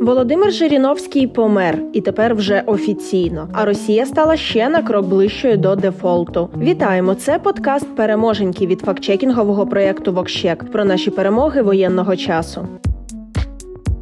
Володимир Жириновський помер, і тепер вже офіційно. А Росія стала ще на крок ближчою до дефолту. Вітаємо! Це подкаст переможеньки від фактчекінгового проєкту Вокщек про наші перемоги воєнного часу.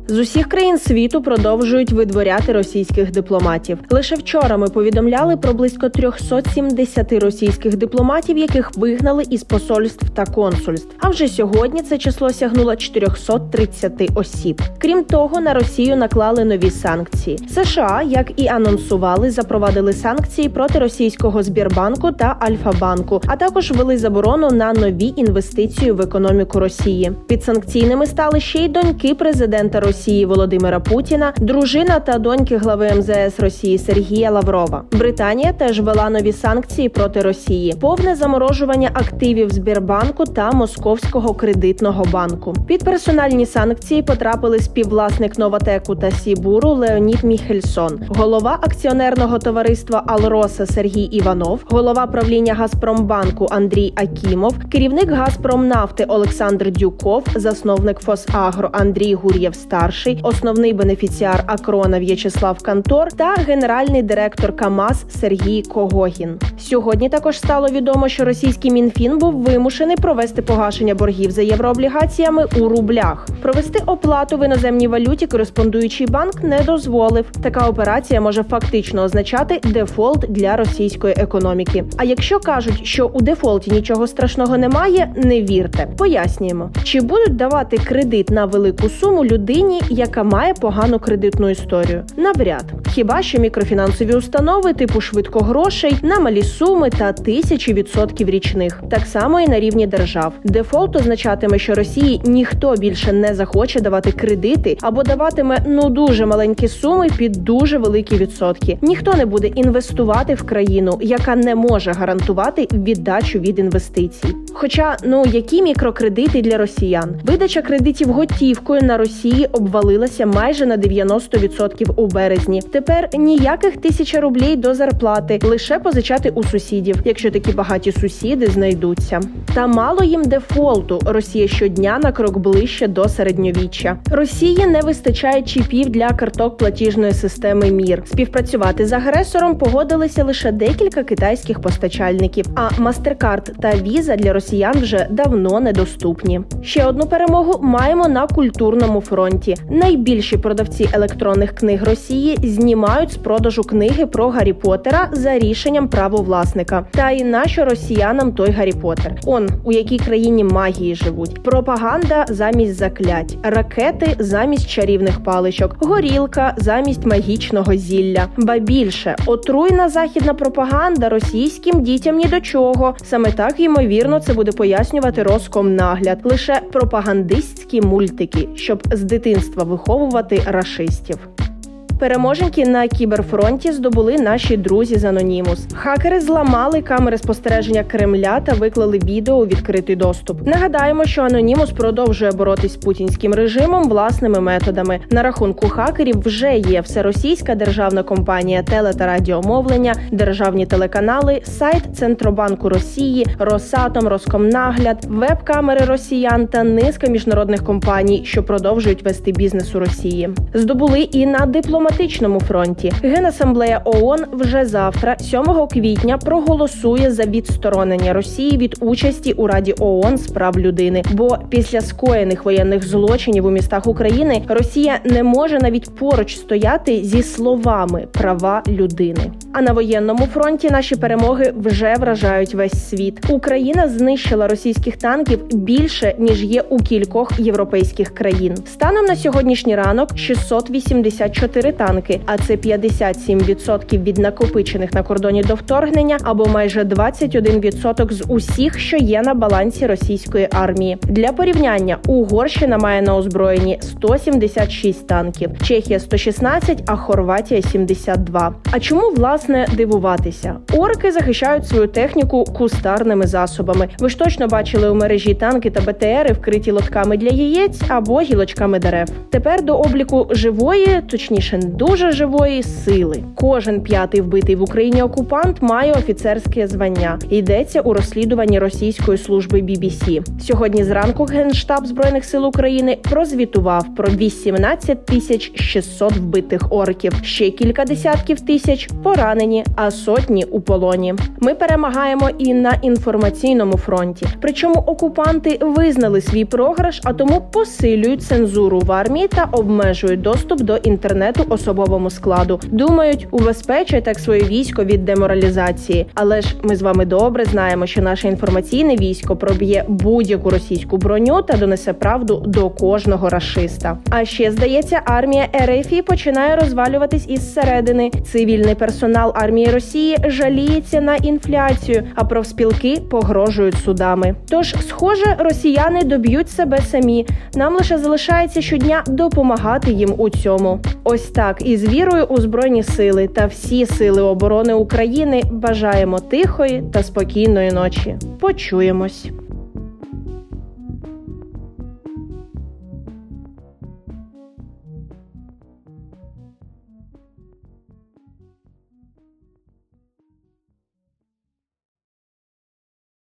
З усіх країн світу продовжують видворяти російських дипломатів. Лише вчора ми повідомляли про близько 370 російських дипломатів, яких вигнали із посольств та консульств. А вже сьогодні це число сягнуло 430 осіб. Крім того, на Росію наклали нові санкції. США, як і анонсували, запровадили санкції проти російського Збірбанку та Альфа-банку, а також ввели заборону на нові інвестиції в економіку Росії. Під санкційними стали ще й доньки президента Росії. Росії Володимира Путіна, дружина та доньки глави МЗС Росії Сергія Лаврова. Британія теж вела нові санкції проти Росії, повне заморожування активів Збірбанку та Московського кредитного банку. Під персональні санкції потрапили співвласник Новатеку та Сібуру Леонід Міхельсон, голова акціонерного товариства Алроса Сергій Іванов, голова правління Газпромбанку Андрій Акімов, керівник Газпромнафти Олександр Дюков, засновник Фосагро Андрій Гур'єв старший основний бенефіціар Акрона В'ячеслав Кантор та генеральний директор Камаз Сергій Когогін. Сьогодні також стало відомо, що російський мінфін був вимушений провести погашення боргів за єврооблігаціями у рублях. Провести оплату в іноземній валюті кореспондуючий банк не дозволив. Така операція може фактично означати дефолт для російської економіки. А якщо кажуть, що у дефолті нічого страшного немає, не вірте. Пояснюємо, чи будуть давати кредит на велику суму людині, яка має погану кредитну історію. Навряд хіба що мікрофінансові установи типу швидкогрошей на малі суми та тисячі відсотків річних, так само і на рівні держав. Дефолт означатиме, що Росії ніхто більше не захоче давати кредити або даватиме ну дуже маленькі суми під дуже великі відсотки. Ніхто не буде інвестувати в країну, яка не може гарантувати віддачу від інвестицій. Хоча ну які мікрокредити для росіян, видача кредитів готівкою на Росії обвалилася майже на 90% у березні. Ніяких тисяча рублей до зарплати, лише позичати у сусідів, якщо такі багаті сусіди знайдуться. Та мало їм дефолту. Росія щодня на крок ближче до середньовіччя. Росії не вистачає чіпів для карток платіжної системи МІР. Співпрацювати з агресором погодилися лише декілька китайських постачальників. А Мастеркард та Віза для росіян вже давно недоступні. Ще одну перемогу маємо на культурному фронті. Найбільші продавці електронних книг Росії знімають з продажу книги про Гаррі Поттера за рішенням правовласника. Та і нащо росіянам той Гаррі Поттер? Он у якій країні магії живуть. Пропаганда замість заклять, ракети замість чарівних паличок, горілка замість магічного зілля. Ба більше отруйна західна пропаганда російським дітям ні до чого. Саме так ймовірно це буде пояснювати Роскомнагляд. лише пропагандистські мультики, щоб з дитинства виховувати рашистів. Переможеньки на кіберфронті здобули наші друзі з Анонімус. Хакери зламали камери спостереження Кремля та виклали відео у відкритий доступ. Нагадаємо, що Анонімус продовжує боротись з путінським режимом власними методами. На рахунку хакерів вже є всеросійська державна компанія теле та радіомовлення, державні телеканали, сайт Центробанку Росії, Росатом, Роскомнагляд, веб-камери Росіян та низка міжнародних компаній, що продовжують вести бізнес у Росії. Здобули і на дипломатичному дипломатичному фронті. Генасамблея ООН вже завтра, 7 квітня, проголосує за відсторонення Росії від участі у Раді ООН з прав людини. Бо після скоєних воєнних злочинів у містах України Росія не може навіть поруч стояти зі словами права людини. А на воєнному фронті наші перемоги вже вражають весь світ. Україна знищила російських танків більше ніж є у кількох європейських країн. Станом на сьогоднішній ранок 684 танки, а це 57% від накопичених на кордоні до вторгнення, або майже 21% з усіх, що є на балансі російської армії. Для порівняння Угорщина має на озброєнні 176 танків, Чехія 116, а Хорватія 72. А чому власне дивуватися? Орки захищають свою техніку кустарними засобами. Ви ж точно бачили у мережі танки та БТРи, вкриті лотками для яєць або гілочками дерев. Тепер до обліку живої, точніше дуже живої сили. Кожен п'ятий вбитий в Україні окупант має офіцерське звання. Йдеться у розслідуванні російської служби BBC. Сьогодні зранку генштаб збройних сил України прозвітував про 18 тисяч 600 вбитих орків. Ще кілька десятків тисяч поранені, а сотні у полоні. Ми перемагаємо і на інформаційному фронті. Причому окупанти визнали свій програш, а тому посилюють цензуру в армії та обмежують доступ до інтернету особовому складу. Думають, убезпечать так своє військо від деморалізації. Але ж ми з вами добре знаємо, що наше інформаційне військо проб'є будь-яку російську броню та донесе правду до кожного рашиста. А ще здається, армія РФ починає розвалюватись із середини. Цивільний персонал армії Росії жаліється на інфляцію, а профспілки погрожують судами. Тож, схоже, росіяни доб'ють себе самі. Нам лише залишається щодня допомагати їм у цьому. Ось так із вірою у збройні сили та всі сили оборони України бажаємо тихої та спокійної ночі. Почуємось.